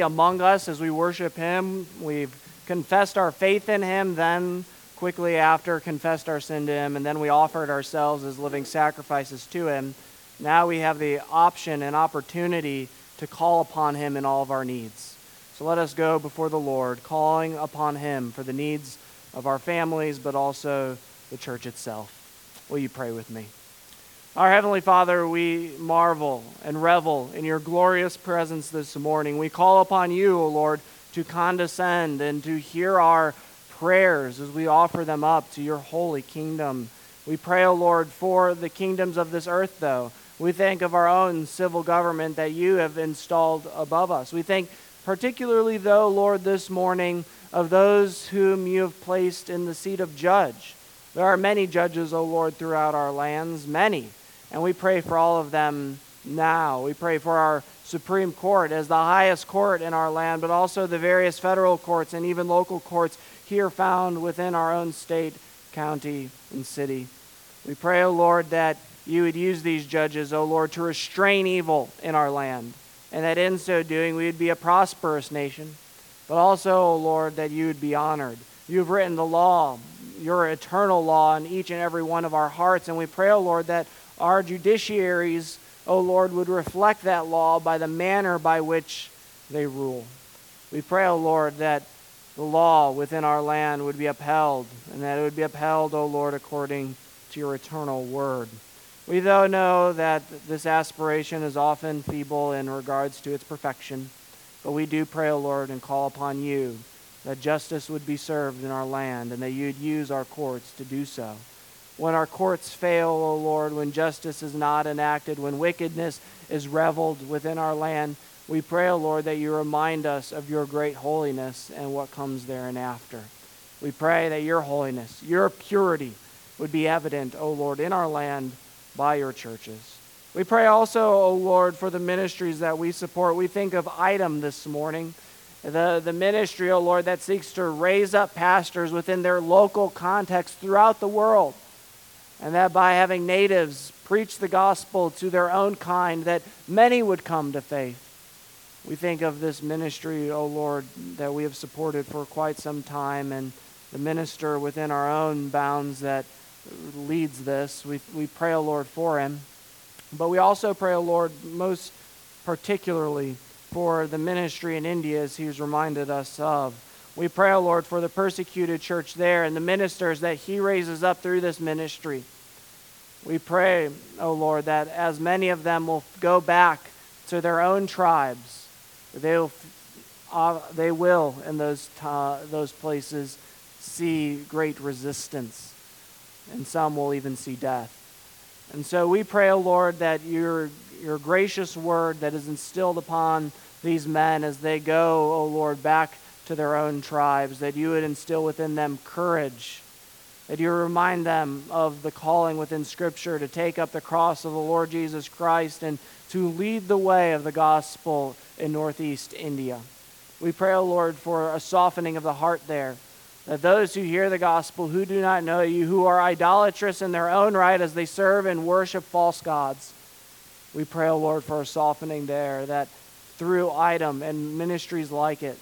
among us as we worship Him. We've confessed our faith in Him, then quickly after confessed our sin to Him, and then we offered ourselves as living sacrifices to Him. Now we have the option and opportunity to call upon Him in all of our needs. So let us go before the Lord, calling upon Him for the needs of our families, but also the church itself. Will you pray with me? Our Heavenly Father, we marvel and revel in your glorious presence this morning. We call upon you, O Lord, to condescend and to hear our prayers as we offer them up to your holy kingdom. We pray, O Lord, for the kingdoms of this earth, though. We think of our own civil government that you have installed above us. We think particularly, though, Lord, this morning of those whom you have placed in the seat of judge. There are many judges, O Lord, throughout our lands, many. And we pray for all of them now. We pray for our Supreme Court as the highest court in our land, but also the various federal courts and even local courts here found within our own state, county, and city. We pray, O Lord, that you would use these judges, O Lord, to restrain evil in our land, and that in so doing we would be a prosperous nation, but also, O Lord, that you would be honored. You have written the law, your eternal law, in each and every one of our hearts, and we pray, O Lord, that our judiciaries, O Lord, would reflect that law by the manner by which they rule. We pray, O Lord, that the law within our land would be upheld, and that it would be upheld, O Lord, according to your eternal word. We, though, know that this aspiration is often feeble in regards to its perfection, but we do pray, O Lord, and call upon you that justice would be served in our land and that you'd use our courts to do so when our courts fail, O Lord, when justice is not enacted, when wickedness is reveled within our land, we pray, O Lord, that you remind us of your great holiness and what comes there and after. We pray that your holiness, your purity, would be evident, O Lord, in our land by your churches. We pray also, O Lord, for the ministries that we support. We think of ITEM this morning, the, the ministry, O Lord, that seeks to raise up pastors within their local context throughout the world and that by having natives preach the gospel to their own kind, that many would come to faith. We think of this ministry, O oh Lord, that we have supported for quite some time, and the minister within our own bounds that leads this. We, we pray, O oh Lord, for him. But we also pray, O oh Lord, most particularly for the ministry in India, as he's reminded us of. We pray, O oh Lord, for the persecuted church there and the ministers that He raises up through this ministry. We pray, O oh Lord, that as many of them will go back to their own tribes, they will, uh, they will in those, uh, those places see great resistance, and some will even see death. And so we pray, O oh Lord, that your, your gracious word that is instilled upon these men as they go, O Lord, back to their own tribes, that you would instill within them courage, that you remind them of the calling within Scripture to take up the cross of the Lord Jesus Christ and to lead the way of the gospel in Northeast India. We pray, O oh Lord, for a softening of the heart there, that those who hear the gospel, who do not know you, who are idolatrous in their own right as they serve and worship false gods, we pray, O oh Lord, for a softening there, that through ITEM and ministries like it,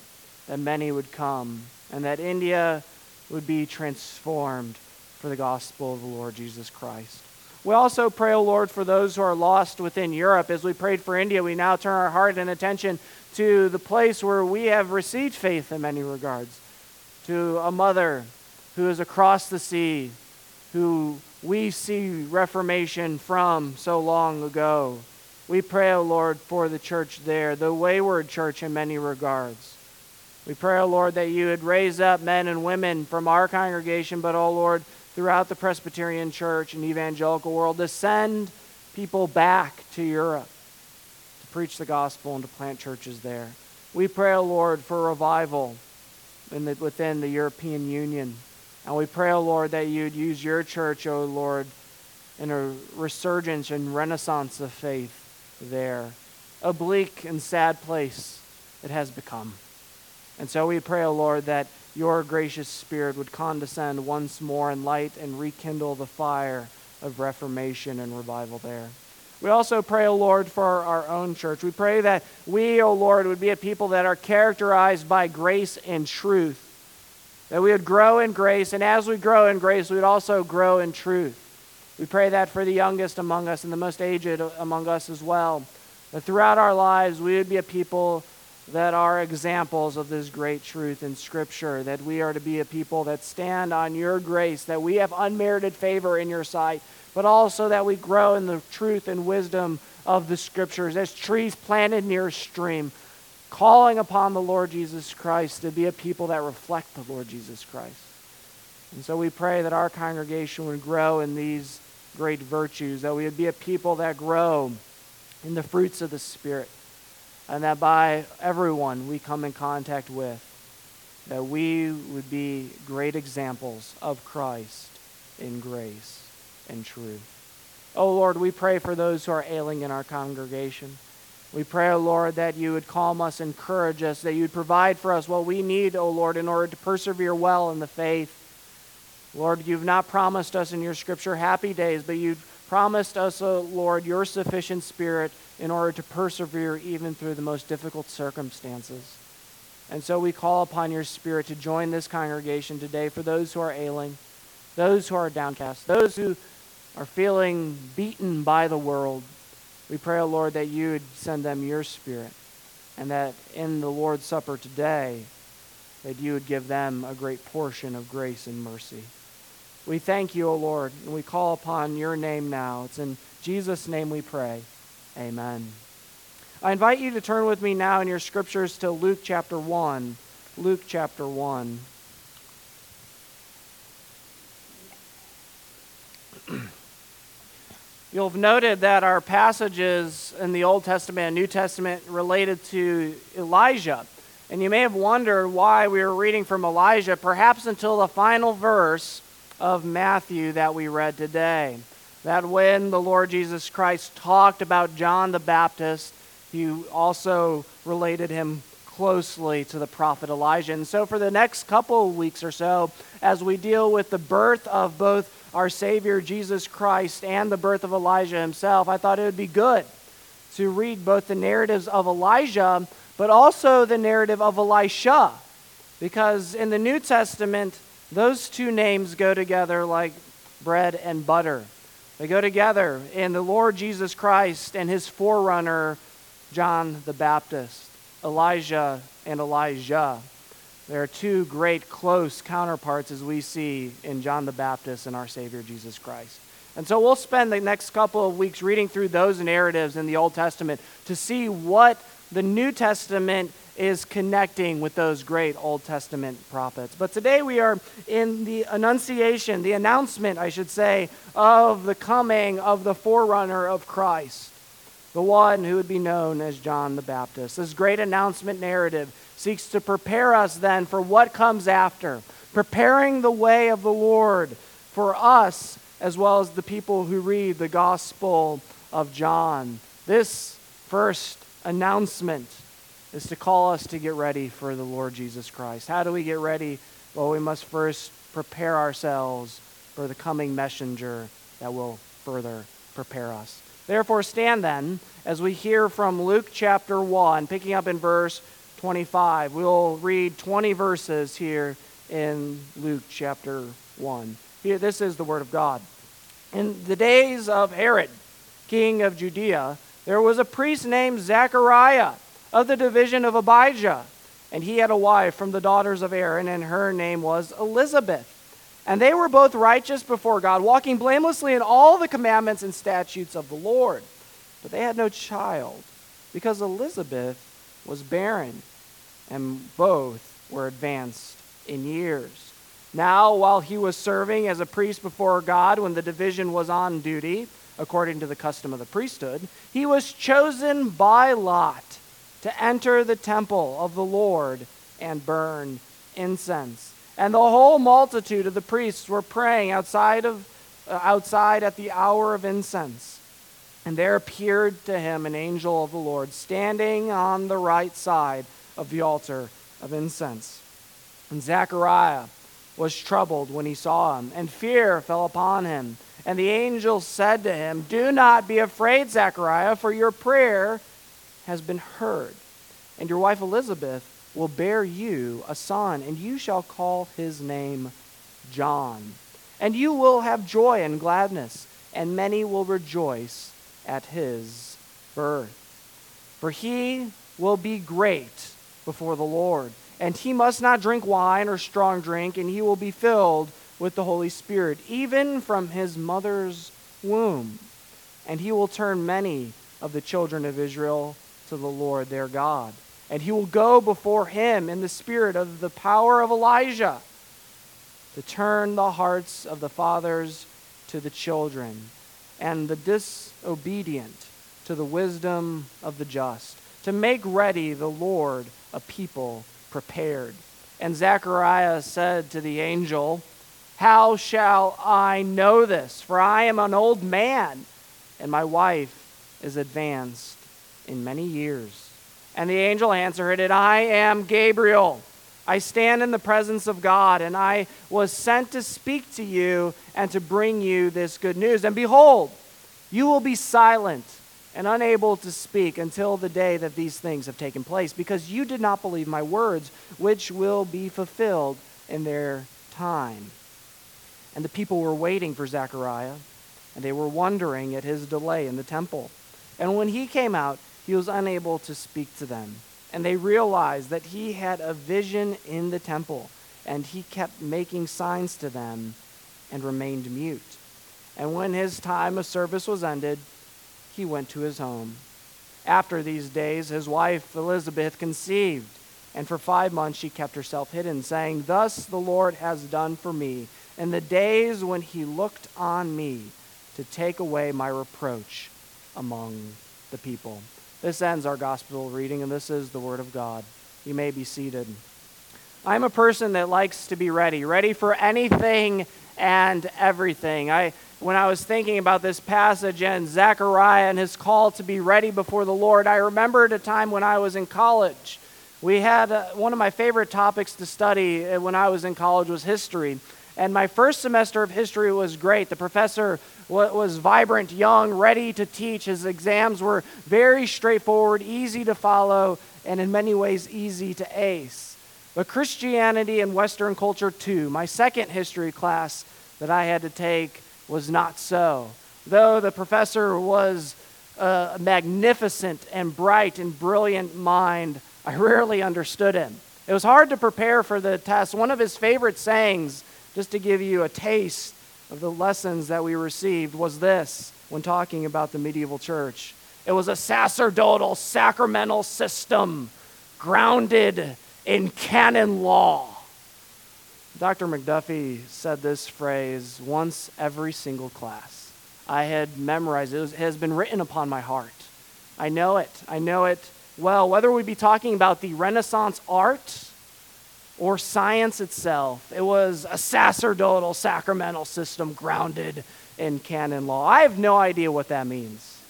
that many would come and that India would be transformed for the gospel of the Lord Jesus Christ. We also pray, O oh Lord, for those who are lost within Europe. As we prayed for India, we now turn our heart and attention to the place where we have received faith in many regards, to a mother who is across the sea, who we see reformation from so long ago. We pray, O oh Lord, for the church there, the wayward church in many regards. We pray, O oh Lord, that you would raise up men and women from our congregation, but, O oh Lord, throughout the Presbyterian Church and evangelical world to send people back to Europe to preach the gospel and to plant churches there. We pray, O oh Lord, for revival the, within the European Union. And we pray, O Lord, that you'd use your church, O Lord, in a resurgence and renaissance of faith there. A bleak and sad place it has become. And so we pray, O Lord, that your gracious Spirit would condescend once more and light and rekindle the fire of reformation and revival there. We also pray, O Lord, for our own church. We pray that we, O Lord, would be a people that are characterized by grace and truth. That we would grow in grace, and as we grow in grace, we would also grow in truth. We pray that for the youngest among us and the most aged among us as well. That throughout our lives, we would be a people that are examples of this great truth in Scripture, that we are to be a people that stand on your grace, that we have unmerited favor in your sight, but also that we grow in the truth and wisdom of the Scriptures as trees planted near a stream, calling upon the Lord Jesus Christ to be a people that reflect the Lord Jesus Christ. And so we pray that our congregation would grow in these great virtues, that we would be a people that grow in the fruits of the Spirit and that by everyone we come in contact with, that we would be great examples of Christ in grace and truth. Oh Lord, we pray for those who are ailing in our congregation. We pray, oh Lord, that you would calm us, encourage us, that you would provide for us what we need, oh Lord, in order to persevere well in the faith. Lord, you've not promised us in your scripture happy days, but you've promised us, O Lord, your sufficient spirit in order to persevere even through the most difficult circumstances. And so we call upon your Spirit to join this congregation today for those who are ailing, those who are downcast, those who are feeling beaten by the world. We pray, O Lord, that you would send them your Spirit, and that in the Lord's Supper today, that you would give them a great portion of grace and mercy. We thank you, O Lord, and we call upon your name now. It's in Jesus' name we pray. Amen. I invite you to turn with me now in your scriptures to Luke chapter 1. Luke chapter 1. You'll have noted that our passages in the Old Testament and New Testament related to Elijah. And you may have wondered why we were reading from Elijah, perhaps until the final verse of Matthew that we read today that when the Lord Jesus Christ talked about John the Baptist, he also related him closely to the prophet Elijah. And so, for the next couple of weeks or so, as we deal with the birth of both our Savior Jesus Christ and the birth of Elijah himself, I thought it would be good to read both the narratives of Elijah, but also the narrative of Elisha. Because in the New Testament, those two names go together like bread and butter. They go together in the Lord Jesus Christ and his forerunner, John the Baptist, Elijah and Elijah. There are two great close counterparts as we see in John the Baptist and our Savior Jesus Christ. And so we'll spend the next couple of weeks reading through those narratives in the Old Testament to see what the New Testament is connecting with those great Old Testament prophets. But today we are in the annunciation, the announcement, I should say, of the coming of the forerunner of Christ, the one who would be known as John the Baptist. This great announcement narrative seeks to prepare us then for what comes after, preparing the way of the Lord for us as well as the people who read the Gospel of John. This first announcement is to call us to get ready for the Lord Jesus Christ. How do we get ready? Well, we must first prepare ourselves for the coming messenger that will further prepare us. Therefore, stand then as we hear from Luke chapter 1, picking up in verse 25. We'll read 20 verses here in Luke chapter 1. Here, this is the word of God. In the days of Herod, king of Judea, there was a priest named Zechariah of the division of Abijah. And he had a wife from the daughters of Aaron, and her name was Elizabeth. And they were both righteous before God, walking blamelessly in all the commandments and statutes of the Lord. But they had no child, because Elizabeth was barren, and both were advanced in years. Now, while he was serving as a priest before God when the division was on duty, according to the custom of the priesthood, he was chosen by lot to enter the temple of the Lord and burn incense. And the whole multitude of the priests were praying outside of uh, outside at the hour of incense. And there appeared to him an angel of the Lord standing on the right side of the altar of incense. And Zechariah was troubled when he saw him, and fear fell upon him. And the angel said to him, Do not be afraid, Zechariah, for your prayer has been heard. And your wife Elizabeth will bear you a son, and you shall call his name John. And you will have joy and gladness, and many will rejoice at his birth. For he will be great before the Lord, and he must not drink wine or strong drink, and he will be filled with the Holy Spirit, even from his mother's womb. And he will turn many of the children of Israel to the Lord their God. And he will go before him in the spirit of the power of Elijah to turn the hearts of the fathers to the children and the disobedient to the wisdom of the just, to make ready the Lord a people prepared. And Zechariah said to the angel, How shall I know this? For I am an old man, and my wife is advanced in many years. And the angel answered it, I am Gabriel. I stand in the presence of God, and I was sent to speak to you and to bring you this good news. And behold, you will be silent and unable to speak until the day that these things have taken place, because you did not believe my words, which will be fulfilled in their time. And the people were waiting for Zechariah, and they were wondering at his delay in the temple. And when he came out, he was unable to speak to them. And they realized that he had a vision in the temple, and he kept making signs to them and remained mute. And when his time of service was ended, he went to his home. After these days, his wife Elizabeth conceived, and for five months she kept herself hidden, saying, Thus the Lord has done for me in the days when he looked on me to take away my reproach among the people. This ends our gospel reading, and this is the Word of God. You may be seated. I'm a person that likes to be ready, ready for anything and everything. I, when I was thinking about this passage and Zechariah and his call to be ready before the Lord, I remembered a time when I was in college. We had uh, one of my favorite topics to study uh, when I was in college was history. And my first semester of history was great. The professor was vibrant, young, ready to teach. His exams were very straightforward, easy to follow, and in many ways easy to ace. But Christianity and Western culture, too, my second history class that I had to take was not so. Though the professor was a magnificent and bright and brilliant mind, I rarely understood him. It was hard to prepare for the test. One of his favorite sayings just to give you a taste of the lessons that we received, was this when talking about the medieval church. It was a sacerdotal, sacramental system grounded in canon law. Dr. McDuffie said this phrase once every single class. I had memorized it. it has been written upon my heart. I know it. I know it well. Whether we be talking about the Renaissance art or science itself. It was a sacerdotal, sacramental system grounded in canon law. I have no idea what that means.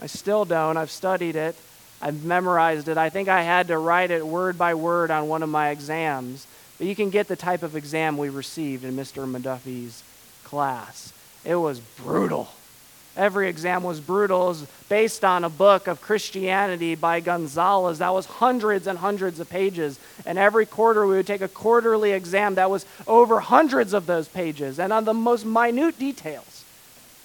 I still don't. I've studied it, I've memorized it. I think I had to write it word by word on one of my exams. But you can get the type of exam we received in Mr. McDuffie's class. It was brutal. Every exam was brutal. It was based on a book of Christianity by Gonzalez. That was hundreds and hundreds of pages. And every quarter we would take a quarterly exam that was over hundreds of those pages and on the most minute details.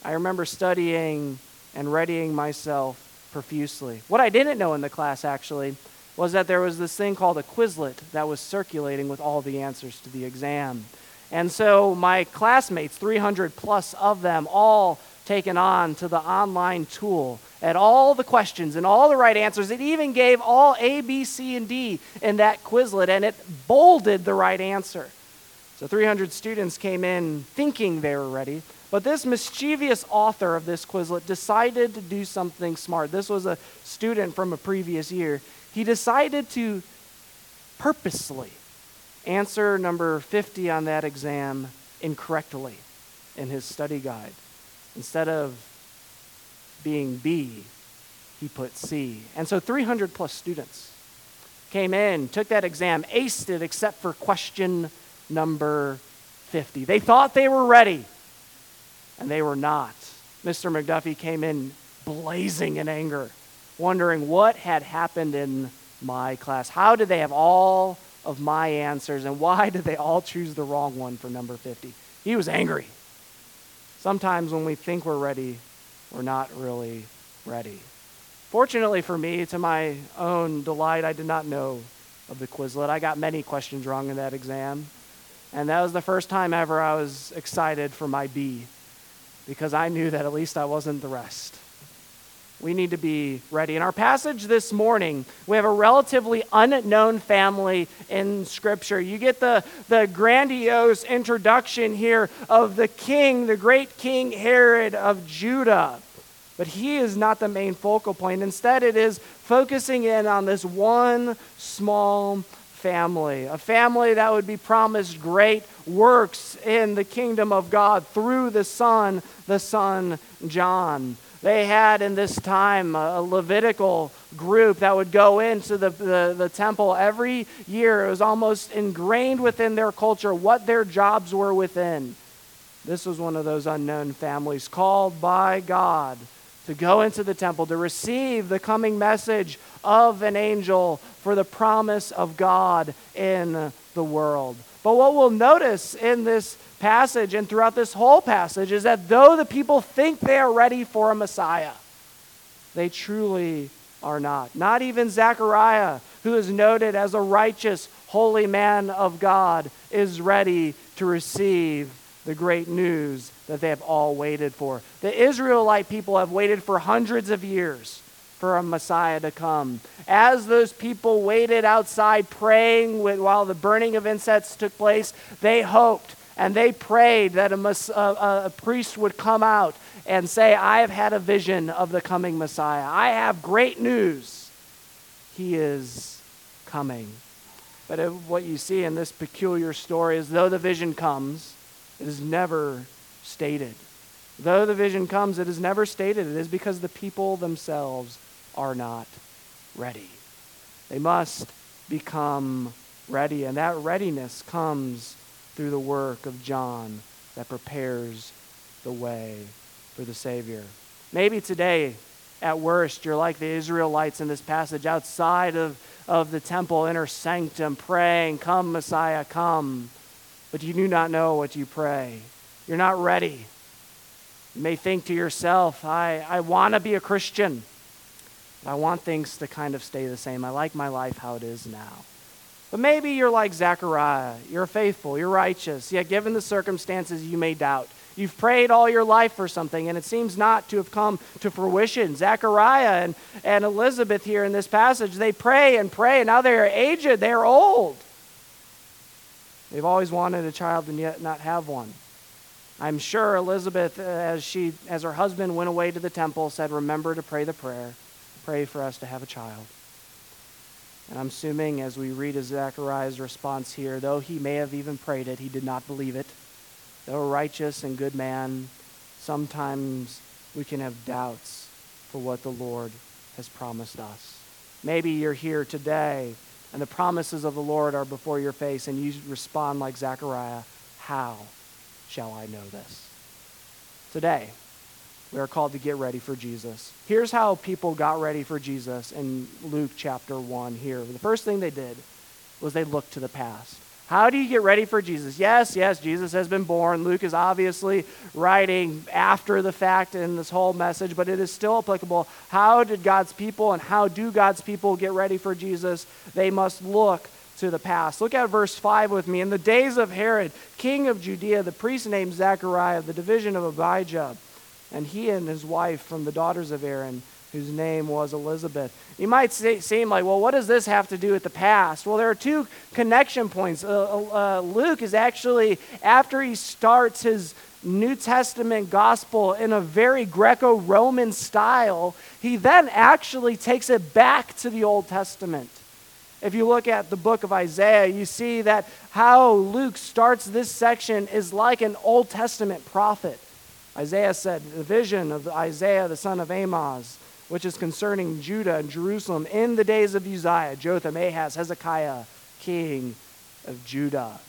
I remember studying and readying myself profusely. What I didn't know in the class actually was that there was this thing called a Quizlet that was circulating with all the answers to the exam. And so my classmates, 300 plus of them, all taken on to the online tool at all the questions and all the right answers. It even gave all A, B, C, and D in that Quizlet, and it bolded the right answer. So 300 students came in thinking they were ready, but this mischievous author of this Quizlet decided to do something smart. This was a student from a previous year. He decided to purposely answer number 50 on that exam incorrectly in his study guide. Instead of being B, he put C. And so 300 plus students came in, took that exam, aced it except for question number 50. They thought they were ready, and they were not. Mr. McDuffie came in blazing in anger, wondering what had happened in my class. How did they have all of my answers, and why did they all choose the wrong one for number 50? He was angry. Sometimes when we think we're ready, we're not really ready. Fortunately for me, to my own delight, I did not know of the Quizlet. I got many questions wrong in that exam. And that was the first time ever I was excited for my B because I knew that at least I wasn't the rest. We need to be ready. In our passage this morning, we have a relatively unknown family in Scripture. You get the, the grandiose introduction here of the king, the great King Herod of Judah. But he is not the main focal point. Instead, it is focusing in on this one small family, a family that would be promised great works in the kingdom of God through the Son, the Son John. They had in this time a Levitical group that would go into the, the, the, temple every year. It was almost ingrained within their culture what their jobs were within. This was one of those unknown families called by God to go into the temple to receive the coming message of an angel for the promise of God in the world. But what we'll notice in this passage and throughout this whole passage is that though the people think they are ready for a Messiah, they truly are not. Not even Zechariah, who is noted as a righteous, holy man of God, is ready to receive the great news that they have all waited for. The Israelite people have waited for hundreds of years for a Messiah to come. As those people waited outside praying while the burning of incense took place, they hoped and they prayed that a, a, a, priest would come out and say, I have had a vision of the coming Messiah. I have great news. He is coming. But what you see in this peculiar story is though the vision comes, it is never stated. Though the vision comes, it is never stated. It is because the people themselves are not ready. They must become ready, and that readiness comes through the work of John that prepares the way for the Savior. Maybe today, at worst, you're like the Israelites in this passage outside of, of the temple inner sanctum, praying, Come, Messiah, come but you do not know what you pray. You're not ready. You may think to yourself, I, I want to be a Christian. I want things to kind of stay the same. I like my life how it is now. But maybe you're like Zechariah. You're faithful, you're righteous, yet given the circumstances, you may doubt. You've prayed all your life for something, and it seems not to have come to fruition. Zechariah and, and Elizabeth here in this passage, they pray and pray, and now they're aged, they're old. They've always wanted a child and yet not have one. I'm sure Elizabeth, uh, as, she, as her husband went away to the temple, said, Remember to pray the prayer. Pray for us to have a child. And I'm assuming as we read Zechariah's response here, though he may have even prayed it, he did not believe it. Though a righteous and good man, sometimes we can have doubts for what the Lord has promised us. Maybe you're here today and the promises of the Lord are before your face, and you respond like Zechariah, How shall I know this? Today, we are called to get ready for Jesus. Here's how people got ready for Jesus in Luke chapter 1 here. The first thing they did was they looked to the past. How do you get ready for Jesus? Yes, yes, Jesus has been born. Luke is obviously writing after the fact in this whole message, but it is still applicable. How did God's people and how do God's people get ready for Jesus? They must look to the past. Look at verse 5 with me. In the days of Herod, king of Judea, the priest named Zechariah, the division of Abijah, and he and his wife from the daughters of Aaron, whose name was Elizabeth. You might say, seem like, well, what does this have to do with the past? Well, there are two connection points. Uh, uh, uh, Luke is actually, after he starts his New Testament gospel in a very Greco Roman style, he then actually takes it back to the Old Testament. If you look at the book of Isaiah, you see that how Luke starts this section is like an Old Testament prophet. Isaiah said, the vision of Isaiah, the son of Amoz, which is concerning Judah and Jerusalem in the days of Uzziah, Jotham, Ahaz, Hezekiah, king of Judah.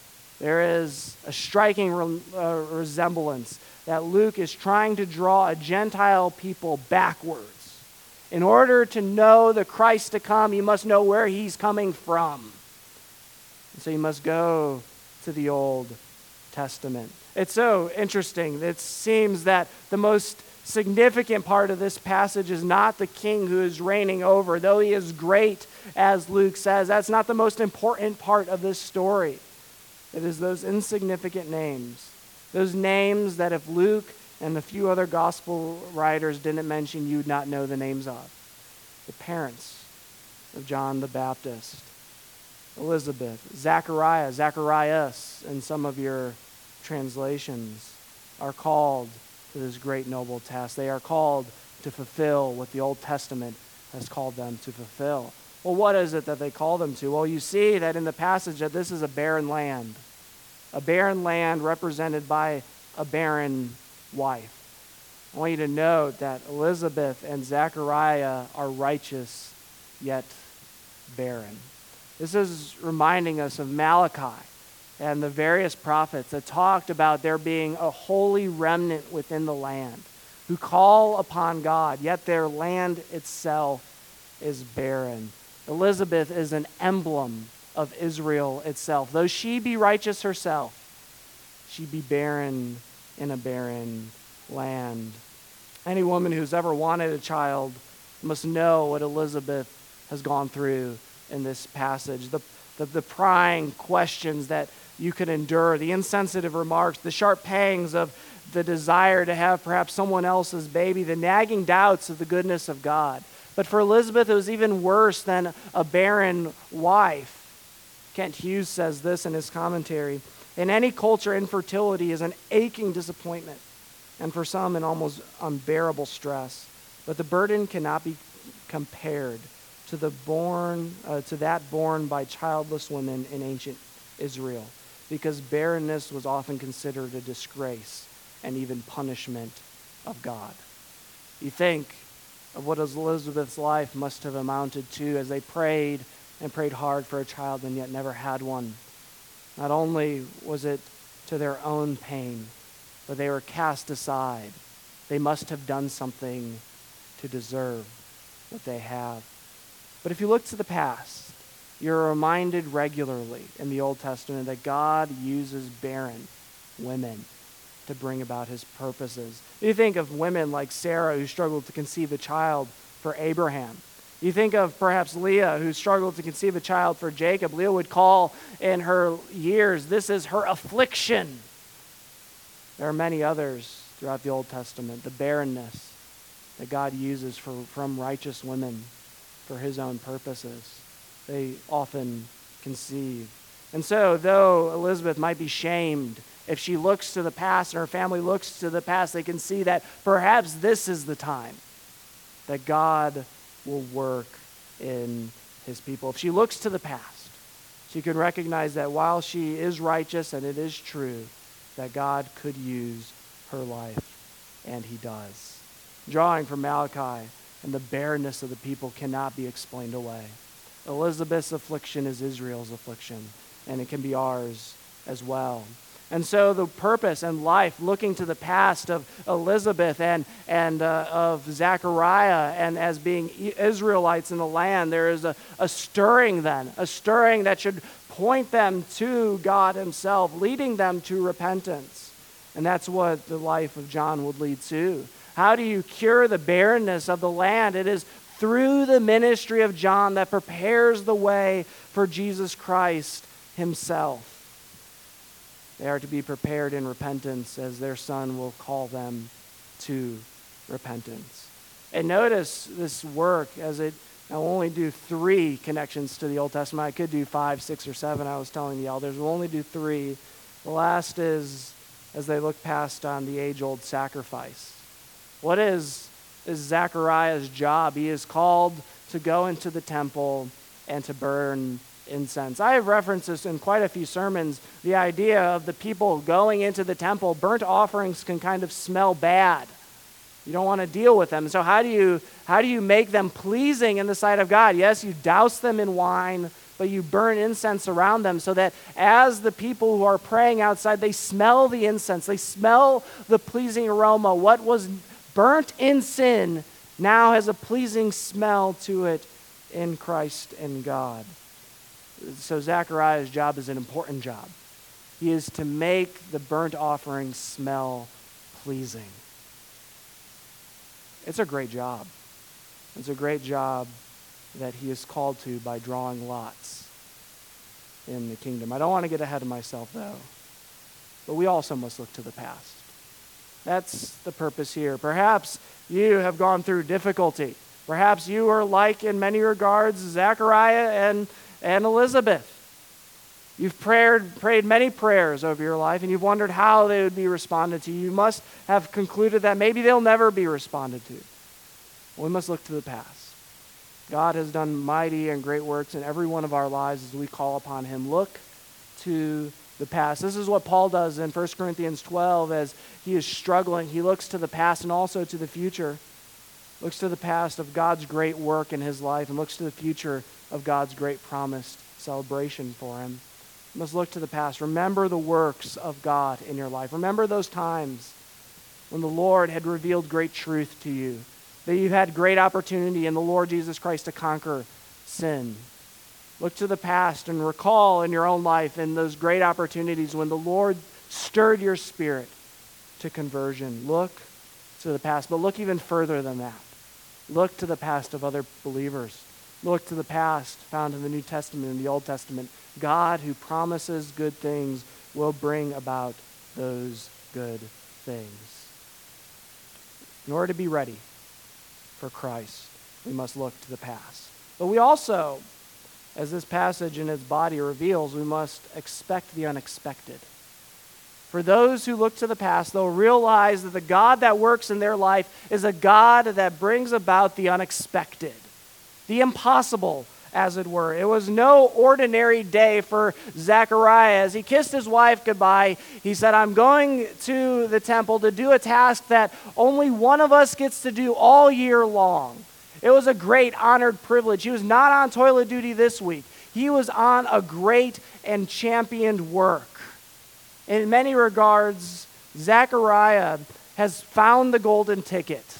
there is a striking re- uh, resemblance that Luke is trying to draw a Gentile people backwards. In order to know the Christ to come, you must know where he's coming from. And so you must go to the Old Testament. It's so interesting. It seems that the most significant part of this passage is not the king who is reigning over, though he is great, as Luke says. That's not the most important part of this story. It is those insignificant names, those names that if Luke and a few other gospel writers didn't mention, you'd not know the names of. The parents of John the Baptist, Elizabeth, Zachariah, Zacharias, and some of your translations are called to this great noble task. They are called to fulfill what the Old Testament has called them to fulfill. Well, what is it that they call them to? Well, you see that in the passage that this is a barren land a barren land represented by a barren wife. I want you to note that Elizabeth and Zechariah are righteous yet barren. This is reminding us of Malachi and the various prophets that talked about there being a holy remnant within the land who call upon God, yet their land itself is barren. Elizabeth is an emblem of Israel itself. Though she be righteous herself, she be barren in a barren land. Any woman who's ever wanted a child must know what Elizabeth has gone through in this passage. The, the, the prying questions that you could endure, the insensitive remarks, the sharp pangs of the desire to have perhaps someone else's baby, the nagging doubts of the goodness of God. But for Elizabeth, it was even worse than a barren wife. Kent Hughes says this in his commentary In any culture, infertility is an aching disappointment, and for some, an almost unbearable stress. But the burden cannot be compared to, the born, uh, to that borne by childless women in ancient Israel, because barrenness was often considered a disgrace and even punishment of God. You think of what Elizabeth's life must have amounted to as they prayed and prayed hard for a child and yet never had one. Not only was it to their own pain, but they were cast aside. They must have done something to deserve what they have. But if you look to the past, you're reminded regularly in the Old Testament that God uses barren women to bring about his purposes. You think of women like Sarah who struggled to conceive a child for Abraham. You think of perhaps Leah, who struggled to conceive a child for Jacob. Leah would call in her years, This is her affliction. There are many others throughout the Old Testament, the barrenness that God uses for, from righteous women for his own purposes. They often conceive. And so, though Elizabeth might be shamed, if she looks to the past and her family looks to the past, they can see that perhaps this is the time that God will work in his people. If she looks to the past, she can recognize that while she is righteous and it is true, that God could use her life, and he does. Drawing from Malachi and the barrenness of the people cannot be explained away. Elizabeth's affliction is Israel's affliction, and it can be ours as well. And so the purpose and life, looking to the past of Elizabeth and, and uh, of Zechariah and as being Israelites in the land, there is a, a stirring then, a stirring that should point them to God Himself, leading them to repentance. And that's what the life of John would lead to. How do you cure the barrenness of the land? It is through the ministry of John that prepares the way for Jesus Christ Himself. They are to be prepared in repentance as their son will call them to repentance. And notice this work as it, I'll only do three connections to the Old Testament. I could do five, six, or seven. I was telling the elders. We'll only do three. The last is as they look past on the age old sacrifice. What is, is Zechariah's job? He is called to go into the temple and to burn incense. I have referenced this in quite a few sermons the idea of the people going into the temple. Burnt offerings can kind of smell bad. You don't want to deal with them. So, how do you, how do you make them pleasing in the sight of God? Yes, you douse them in wine but you burn incense around them so that as the people who are praying outside, they smell the incense, they smell the pleasing aroma. What was burnt in sin now has a pleasing smell to it in Christ and God. So Zechariah's job is an important job. He is to make the burnt offering smell pleasing. It's a great job. It's a great job that he is called to by drawing lots in the kingdom. I don't want to get ahead of myself, though, but we also must look to the past. That's the purpose here. Perhaps you have gone through difficulty. Perhaps you are like, in many regards, Zechariah and, and Elizabeth. You've prayed, prayed many prayers over your life, and you've wondered how they would be responded to. You must have concluded that maybe they'll never be responded to. we must look to the past. God has done mighty and great works in every one of our lives as we call upon Him. Look to the past. This is what Paul does in 1 Corinthians 12 as he is struggling. He looks to the past and also to the future. Looks to the past of God's great work in his life and looks to the future of God's great promised celebration for him. You must look to the past. Remember the works of God in your life. Remember those times when the Lord had revealed great truth to you, that you had great opportunity in the Lord Jesus Christ to conquer sin. Look to the past and recall in your own life in those great opportunities when the Lord stirred your spirit to conversion. Look to the past, but look even further than that. Look to the past of other believers. Look to the past found in the New Testament and the Old Testament. God, who promises good things, will bring about those good things. In order to be ready for Christ, we must look to the past. But we also as this passage in its body reveals, we must expect the unexpected. For those who look to the past, they'll realize that the God that works in their life is a God that brings about the unexpected, the impossible, as it were. It was no ordinary day for Zechariah. As he kissed his wife goodbye, he said, I'm going to the temple to do a task that only one of us gets to do all year long. It was a great honored privilege. He was not on toilet duty this week, he was on a great and championed work. In many regards, Zechariah has found the golden ticket.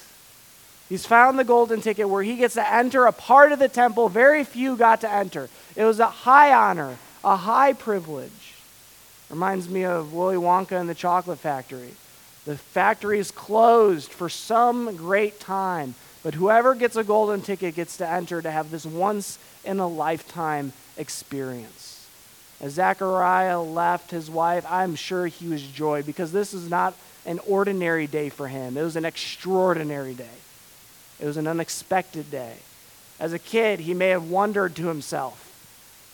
He's found the golden ticket where he gets to enter a part of the temple very few got to enter. It was a high honor, a high privilege. Reminds me of Willy Wonka and the Chocolate Factory. The factory is closed for some great time. But whoever gets a golden ticket gets to enter to have this once in a lifetime experience. As Zechariah left his wife, I'm sure he was joyed because this is not an ordinary day for him. It was an extraordinary day. It was an unexpected day. As a kid, he may have wondered to himself,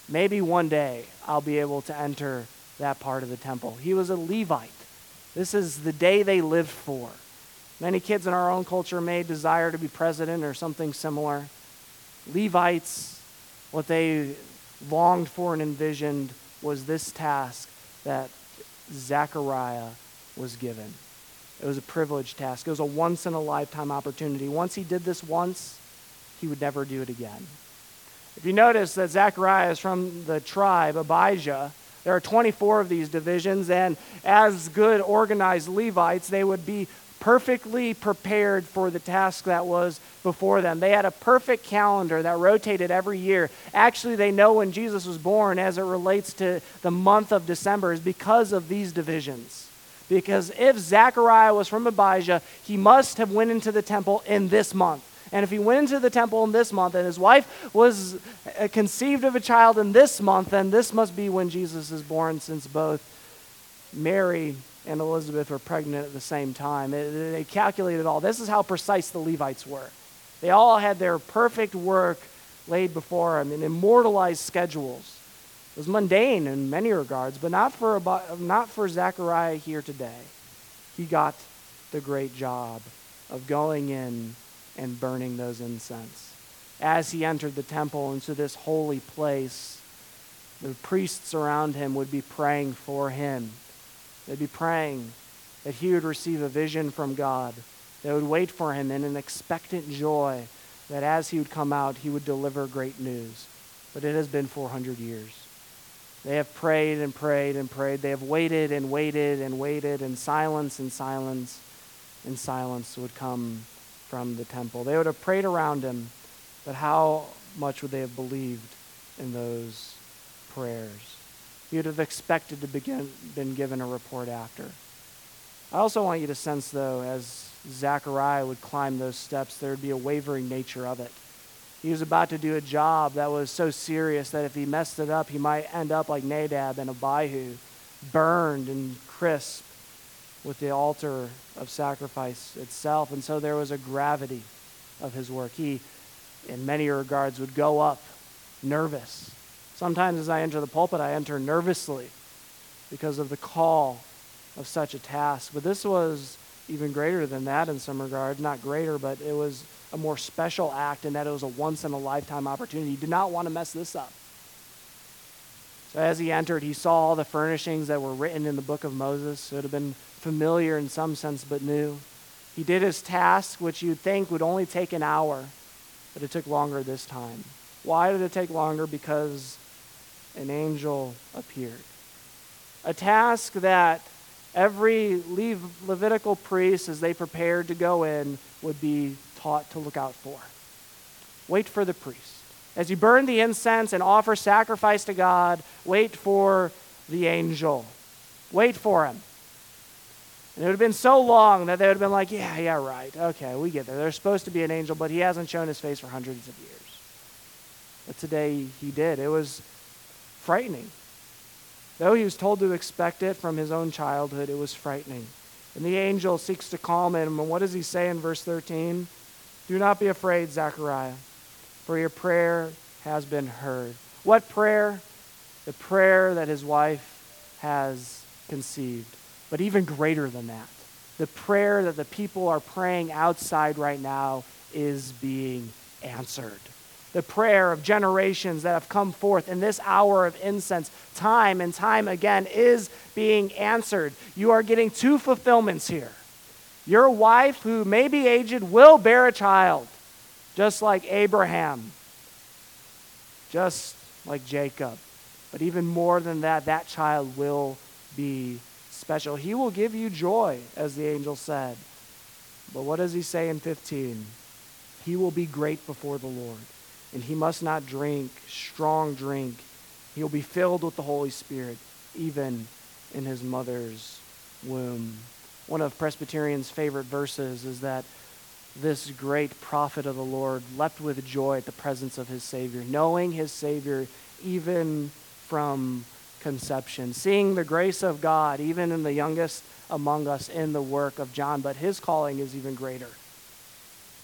maybe one day I'll be able to enter that part of the temple. He was a Levite. This is the day they lived for. Many kids in our own culture may desire to be president or something similar. Levites, what they longed for and envisioned was this task that Zechariah was given. It was a privileged task. It was a once in a lifetime opportunity. Once he did this once, he would never do it again. If you notice that Zechariah is from the tribe Abijah, there are 24 of these divisions, and as good organized Levites, they would be perfectly prepared for the task that was before them. They had a perfect calendar that rotated every year. Actually, they know when Jesus was born as it relates to the month of December is because of these divisions. Because if Zechariah was from Abijah, he must have went into the temple in this month. And if he went into the temple in this month and his wife was uh, conceived of a child in this month, then this must be when Jesus is born, since both Mary and Elizabeth were pregnant at the same time. They calculated all. This is how precise the Levites were. They all had their perfect work laid before them in immortalized schedules. It was mundane in many regards, but not for, not for Zechariah here today. He got the great job of going in and burning those incense. As he entered the temple into this holy place, the priests around him would be praying for him They'd be praying that he would receive a vision from God. They would wait for him in an expectant joy that as he would come out, he would deliver great news. but it has been 400 years. They have prayed and prayed and prayed. They have waited and waited and waited, and silence and silence and silence would come from the temple. They would have prayed around him, but how much would they have believed in those prayers? Would have expected to begin been given a report after. I also want you to sense, though, as Zechariah would climb those steps, there would be a wavering nature of it. He was about to do a job that was so serious that if he messed it up, he might end up like Nadab and Abihu, burned and crisp with the altar of sacrifice itself. And so there was a gravity of his work. He, in many regards, would go up nervous. Sometimes as I enter the pulpit, I enter nervously because of the call of such a task. But this was even greater than that in some regard. Not greater, but it was a more special act in that it was a once in a lifetime opportunity. He did not want to mess this up. So as he entered, he saw all the furnishings that were written in the book of Moses. It would have been familiar in some sense, but new. He did his task, which you'd think would only take an hour, but it took longer this time. Why did it take longer? Because an angel appeared. A task that every Levitical priest, as they prepared to go in, would be taught to look out for. Wait for the priest. As you burn the incense and offer sacrifice to God, wait for the angel. Wait for him. And it would have been so long that they would have been like, yeah, yeah, right. Okay, we get there. There's supposed to be an angel, but he hasn't shown his face for hundreds of years. But today he did. It was frightening. Though he was told to expect it from his own childhood, it was frightening. And the angel seeks to calm him. And what does he say in verse 13? Do not be afraid, Zechariah, for your prayer has been heard. What prayer? The prayer that his wife has conceived. But even greater than that, the prayer that the people are praying outside right now is being answered the prayer of generations that have come forth in this hour of incense, time and time again, is being answered. You are getting two fulfillments here. Your wife, who may be aged, will bear a child, just like Abraham, just like Jacob. But even more than that, that child will be special. He will give you joy, as the angel said. But what does he say in 15? He will be great before the Lord and he must not drink strong drink. He'll be filled with the Holy Spirit, even in his mother's womb. One of Presbyterian's favorite verses is that this great prophet of the Lord leapt with joy at the presence of his Savior, knowing his Savior even from conception, seeing the grace of God even in the youngest among us in the work of John, but his calling is even greater.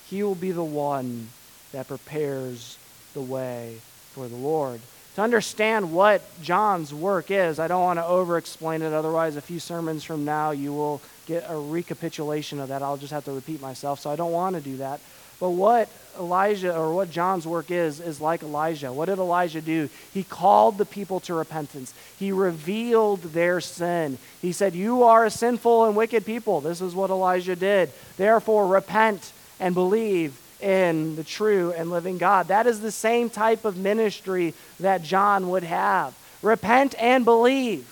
He will be the one that prepares the way for the Lord. To understand what John's work is, I don't want to over explain it, otherwise, a few sermons from now, you will get a recapitulation of that. I'll just have to repeat myself, so I don't want to do that. But what Elijah or what John's work is, is like Elijah. What did Elijah do? He called the people to repentance. He revealed their sin. He said, You are a sinful and wicked people. This is what Elijah did. Therefore, repent and believe in the true and living God. That is the same type of ministry that John would have. Repent and believe.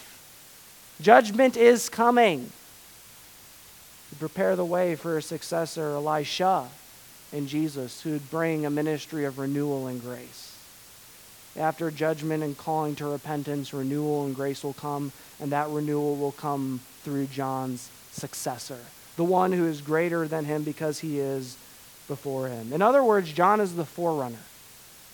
Judgment is coming. To prepare the way for a successor, Elisha and Jesus, who would bring a ministry of renewal and grace. After judgment and calling to repentance, renewal and grace will come, and that renewal will come through John's successor, the one who is greater than him because he is before him. In other words, John is the forerunner.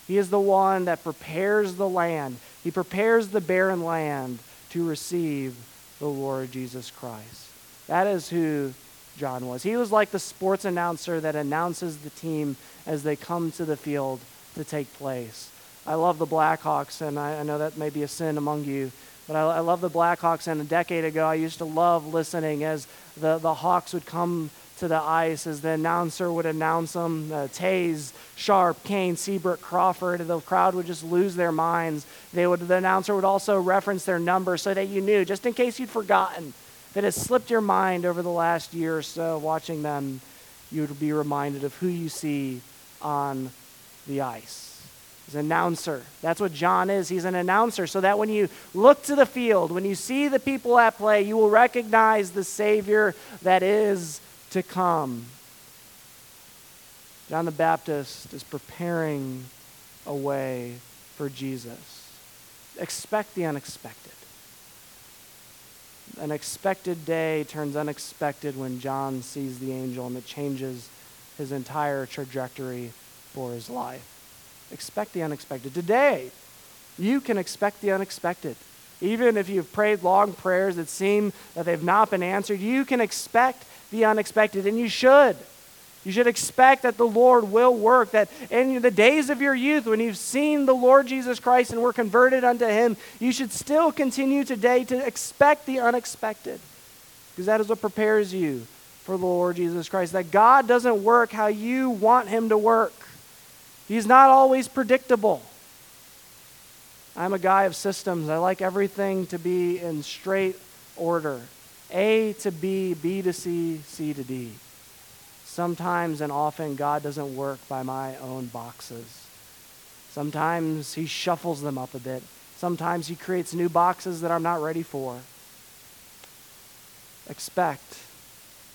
He is the one that prepares the land. He prepares the barren land to receive the Lord Jesus Christ. That is who John was. He was like the sports announcer that announces the team as they come to the field to take place. I love the Blackhawks, and I, I know that may be a sin among you, but I, I love the Blackhawks. And a decade ago, I used to love listening as the, the Hawks would come to the ice as the announcer would announce them uh, Toews, Sharp, Kane, Seabrook, Crawford. The crowd would just lose their minds. They would, the announcer would also reference their number so that you knew, just in case you'd forgotten, that has slipped your mind over the last year or so watching them, you would be reminded of who you see on the ice. He's an announcer. That's what John is. He's an announcer. So that when you look to the field, when you see the people at play, you will recognize the Savior that is to come. John the Baptist is preparing a way for Jesus. Expect the unexpected. An expected day turns unexpected when John sees the angel and it changes his entire trajectory for his life. Expect the unexpected. Today, you can expect the unexpected. Even if you've prayed long prayers that seem that they've not been answered, you can expect the unexpected, and you should. You should expect that the Lord will work, that in the days of your youth, when you've seen the Lord Jesus Christ and were converted unto him, you should still continue today to expect the unexpected. Because that is what prepares you for the Lord Jesus Christ. That God doesn't work how you want him to work, He's not always predictable. I'm a guy of systems. I like everything to be in straight order A to B, B to C, C to D. Sometimes and often, God doesn't work by my own boxes. Sometimes He shuffles them up a bit. Sometimes He creates new boxes that I'm not ready for. Expect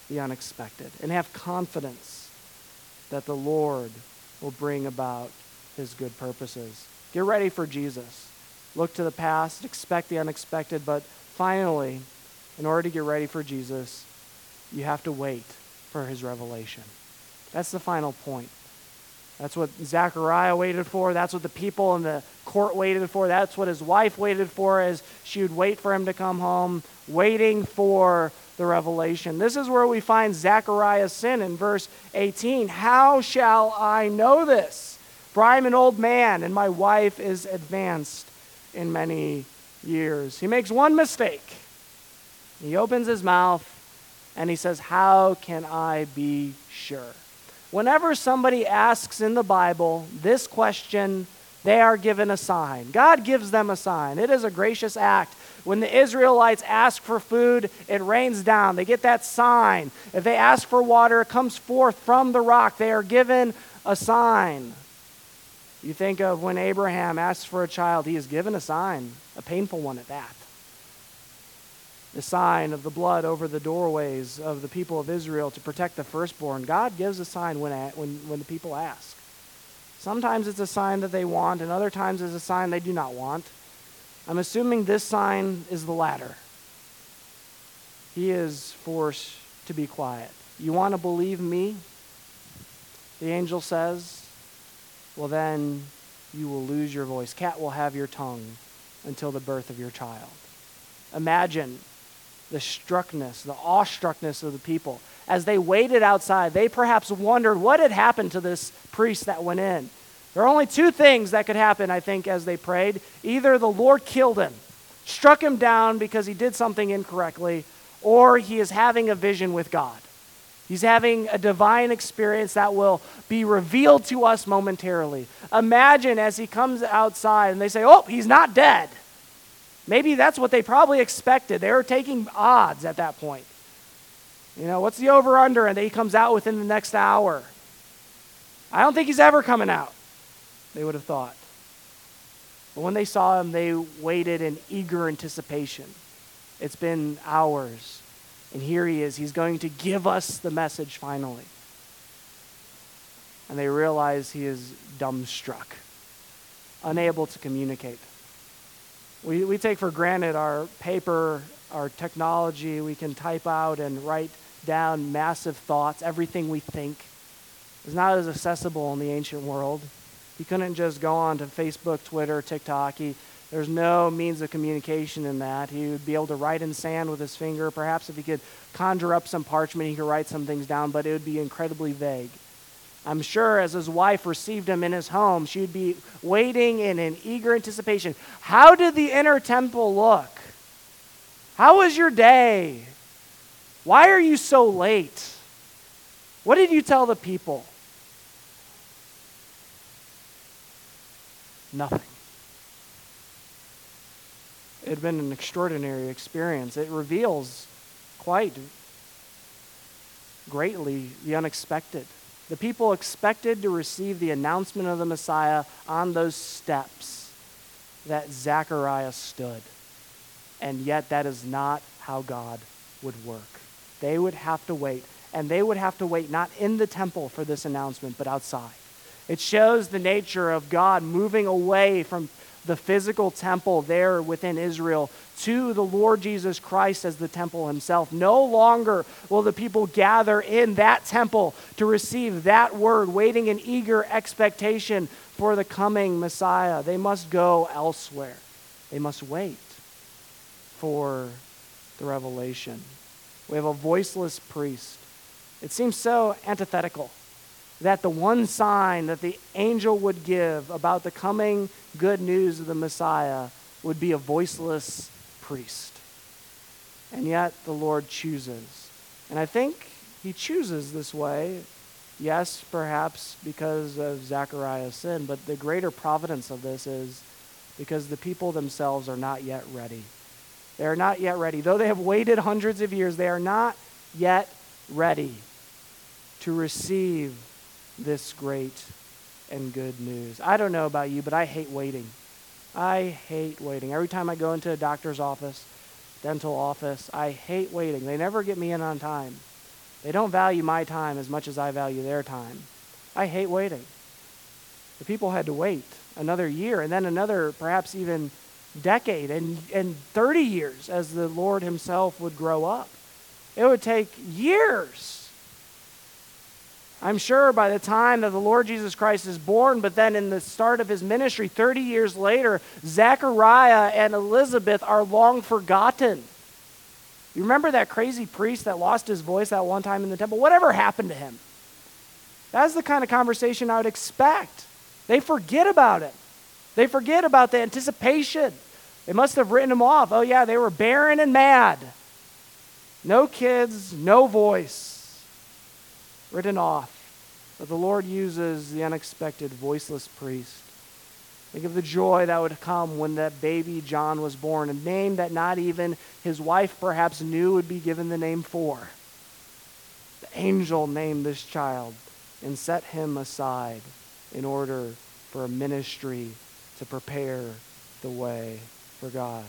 the unexpected and have confidence that the Lord will bring about His good purposes. Get ready for Jesus. Look to the past, expect the unexpected, but finally, in order to get ready for Jesus, you have to wait for his revelation. That's the final point. That's what Zechariah waited for. That's what the people in the court waited for. That's what his wife waited for as she would wait for him to come home, waiting for the revelation. This is where we find Zechariah's sin in verse 18. How shall I know this? For I am an old man, and my wife is advanced in many years. He makes one mistake. He opens his mouth and he says, How can I be sure? Whenever somebody asks in the Bible this question, they are given a sign. God gives them a sign. It is a gracious act. When the Israelites ask for food, it rains down. They get that sign. If they ask for water, it comes forth from the rock. They are given a sign. You think of when Abraham asks for a child, he is given a sign, a painful one at that the sign of the blood over the doorways of the people of Israel to protect the firstborn. God gives a sign when, when, when the people ask. Sometimes it's a sign that they want, and other times it's a sign they do not want. I'm assuming this sign is the latter. He is forced to be quiet. You want to believe me? The angel says, Well, then you will lose your voice. Cat will have your tongue until the birth of your child. Imagine the struckness, the awestruckness of the people. As they waited outside, they perhaps wondered what had happened to this priest that went in. There are only two things that could happen, I think, as they prayed. Either the Lord killed him, struck him down because he did something incorrectly, or he is having a vision with God. He's having a divine experience that will be revealed to us momentarily. Imagine as he comes outside and they say, Oh, he's not dead. Maybe that's what they probably expected. They were taking odds at that point. You know, what's the over under? And he comes out within the next hour. I don't think he's ever coming out, they would have thought. But when they saw him, they waited in eager anticipation. It's been hours. And here he is. He's going to give us the message finally. And they realize he is dumbstruck, unable to communicate. We, we take for granted our paper, our technology. We can type out and write down massive thoughts, everything we think. is not as accessible in the ancient world. He couldn't just go on to Facebook, Twitter, TikTok. He, there's no means of communication in that. He would be able to write in sand with his finger. Perhaps if he could conjure up some parchment, he could write some things down, but it would be incredibly vague. I'm sure as his wife received him in his home, she would be waiting in an eager anticipation. How did the inner temple look? How was your day? Why are you so late? What did you tell the people? Nothing. It had been an extraordinary experience. It reveals quite greatly the unexpected The people expected to receive the announcement of the Messiah on those steps that Zechariah stood. And yet, that is not how God would work. They would have to wait. And they would have to wait not in the temple for this announcement, but outside. It shows the nature of God moving away from the physical temple there within Israel to the Lord Jesus Christ as the temple himself. No longer will the people gather in that temple to receive that word, waiting in eager expectation for the coming Messiah. They must go elsewhere. They must wait for the revelation. We have a voiceless priest. It seems so antithetical that the one sign that the angel would give about the coming good news of the Messiah would be a voiceless priest. And yet the Lord chooses. And I think he chooses this way, yes, perhaps because of Zechariah's sin, but the greater providence of this is because the people themselves are not yet ready. They are not yet ready. Though they have waited hundreds of years, they are not yet ready to receive this great and good news. I don't know about you, but I hate waiting. I hate waiting. Every time I go into a doctor's office, dental office, I hate waiting. They never get me in on time. They don't value my time as much as I value their time. I hate waiting. The people had to wait another year and then another, perhaps even decade and, and 30 years as the Lord Himself would grow up. It would take years I'm sure by the time that the Lord Jesus Christ is born, but then in the start of his ministry, 30 years later, Zechariah and Elizabeth are long forgotten. You remember that crazy priest that lost his voice that one time in the temple? Whatever happened to him? That's the kind of conversation I would expect. They forget about it, they forget about the anticipation. They must have written him off. Oh, yeah, they were barren and mad. No kids, no voice written off. But the Lord uses the unexpected voiceless priest. Think of the joy that would come when that baby John was born, a name that not even his wife perhaps knew would be given the name for. The angel named this child and set him aside in order for a ministry to prepare the way for God.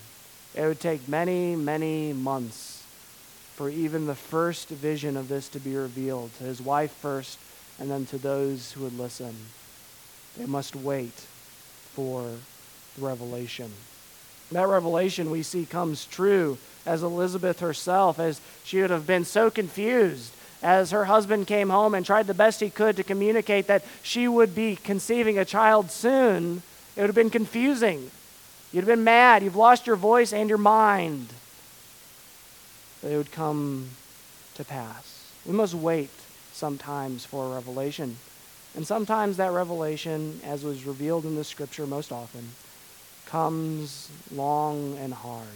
It would take many, many months for even the first vision of this to be revealed to his wife first and then to those who would listen. They must wait for the revelation. That revelation we see comes true as Elizabeth herself, as she would have been so confused as her husband came home and tried the best he could to communicate that she would be conceiving a child soon. It would have been confusing. You'd have been mad. You've lost your voice and your mind that it would come to pass. We must wait sometimes for a revelation. And sometimes that revelation, as was revealed in the scripture most often, comes long and hard.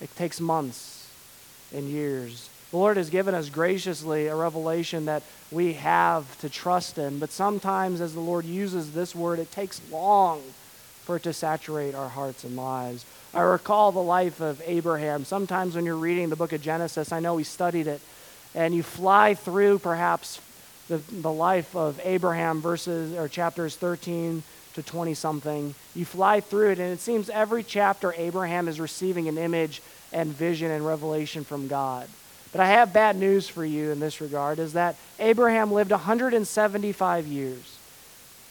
It takes months and years. The Lord has given us graciously a revelation that we have to trust in, but sometimes as the Lord uses this word, it takes long for it to saturate our hearts and lives. I recall the life of Abraham. Sometimes when you're reading the book of Genesis, I know we studied it, and you fly through perhaps the, the life of Abraham verses or chapters 13 to 20 something. You fly through it, and it seems every chapter Abraham is receiving an image and vision and revelation from God. But I have bad news for you in this regard is that Abraham lived 175 years.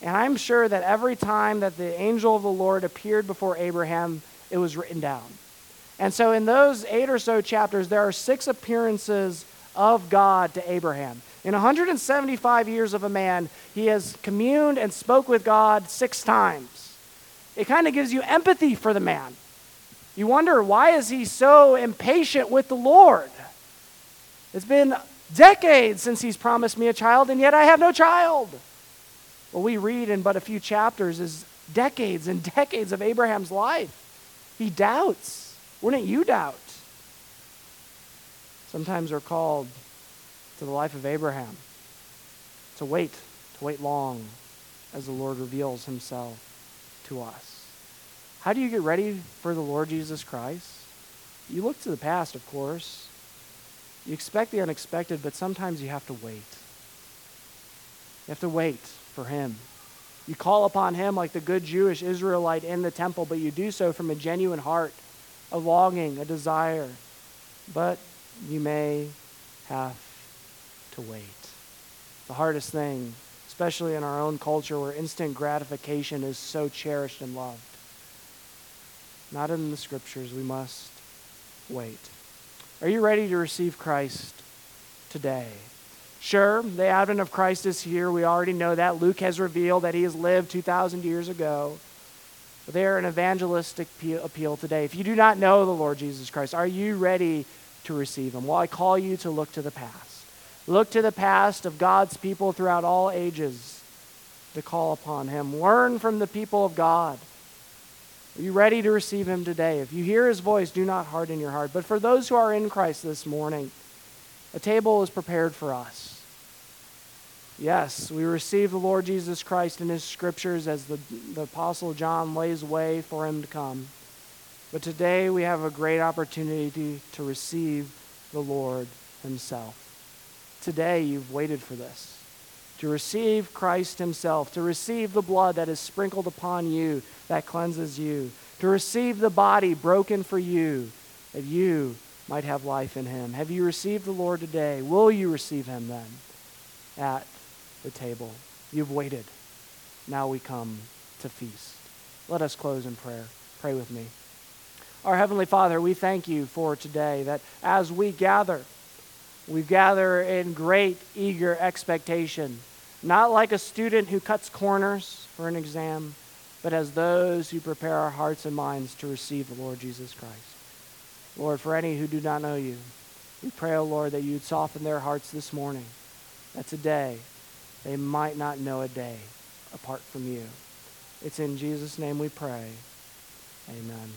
And I'm sure that every time that the angel of the Lord appeared before Abraham, it was written down. And so, in those eight or so chapters, there are six appearances of God to Abraham. In 175 years of a man, he has communed and spoke with God six times. It kind of gives you empathy for the man. You wonder, why is he so impatient with the Lord? It's been decades since he's promised me a child, and yet I have no child. What we read in but a few chapters is decades and decades of Abraham's life. He doubts. Wouldn't you doubt? Sometimes we're called to the life of Abraham to wait, to wait long as the Lord reveals himself to us. How do you get ready for the Lord Jesus Christ? You look to the past, of course. You expect the unexpected, but sometimes you have to wait. You have to wait for him. You call upon him like the good Jewish Israelite in the temple, but you do so from a genuine heart, a longing, a desire. But you may have to wait. The hardest thing, especially in our own culture where instant gratification is so cherished and loved. Not in the scriptures. We must wait. Are you ready to receive Christ today? Sure, the advent of Christ is here. We already know that. Luke has revealed that he has lived 2,000 years ago. But they are an evangelistic appeal today. If you do not know the Lord Jesus Christ, are you ready to receive him? Well, I call you to look to the past. Look to the past of God's people throughout all ages to call upon him. Learn from the people of God. Are you ready to receive him today? If you hear his voice, do not harden your heart. But for those who are in Christ this morning, a table is prepared for us. Yes, we receive the Lord Jesus Christ in his scriptures as the, the Apostle John lays way for him to come. But today we have a great opportunity to, receive the Lord himself. Today you've waited for this. To receive Christ himself, to receive the blood that is sprinkled upon you that cleanses you, to receive the body broken for you that you might have life in him. Have you received the Lord today? Will you receive him then at the table. You've waited. Now we come to feast. Let us close in prayer. Pray with me. Our Heavenly Father, we thank you for today that as we gather, we gather in great, eager expectation, not like a student who cuts corners for an exam, but as those who prepare our hearts and minds to receive the Lord Jesus Christ. Lord, for any who do not know you, we pray, O oh Lord, that you'd soften their hearts this morning, that today they might not know a day apart from you. It's in Jesus' name we pray. Amen.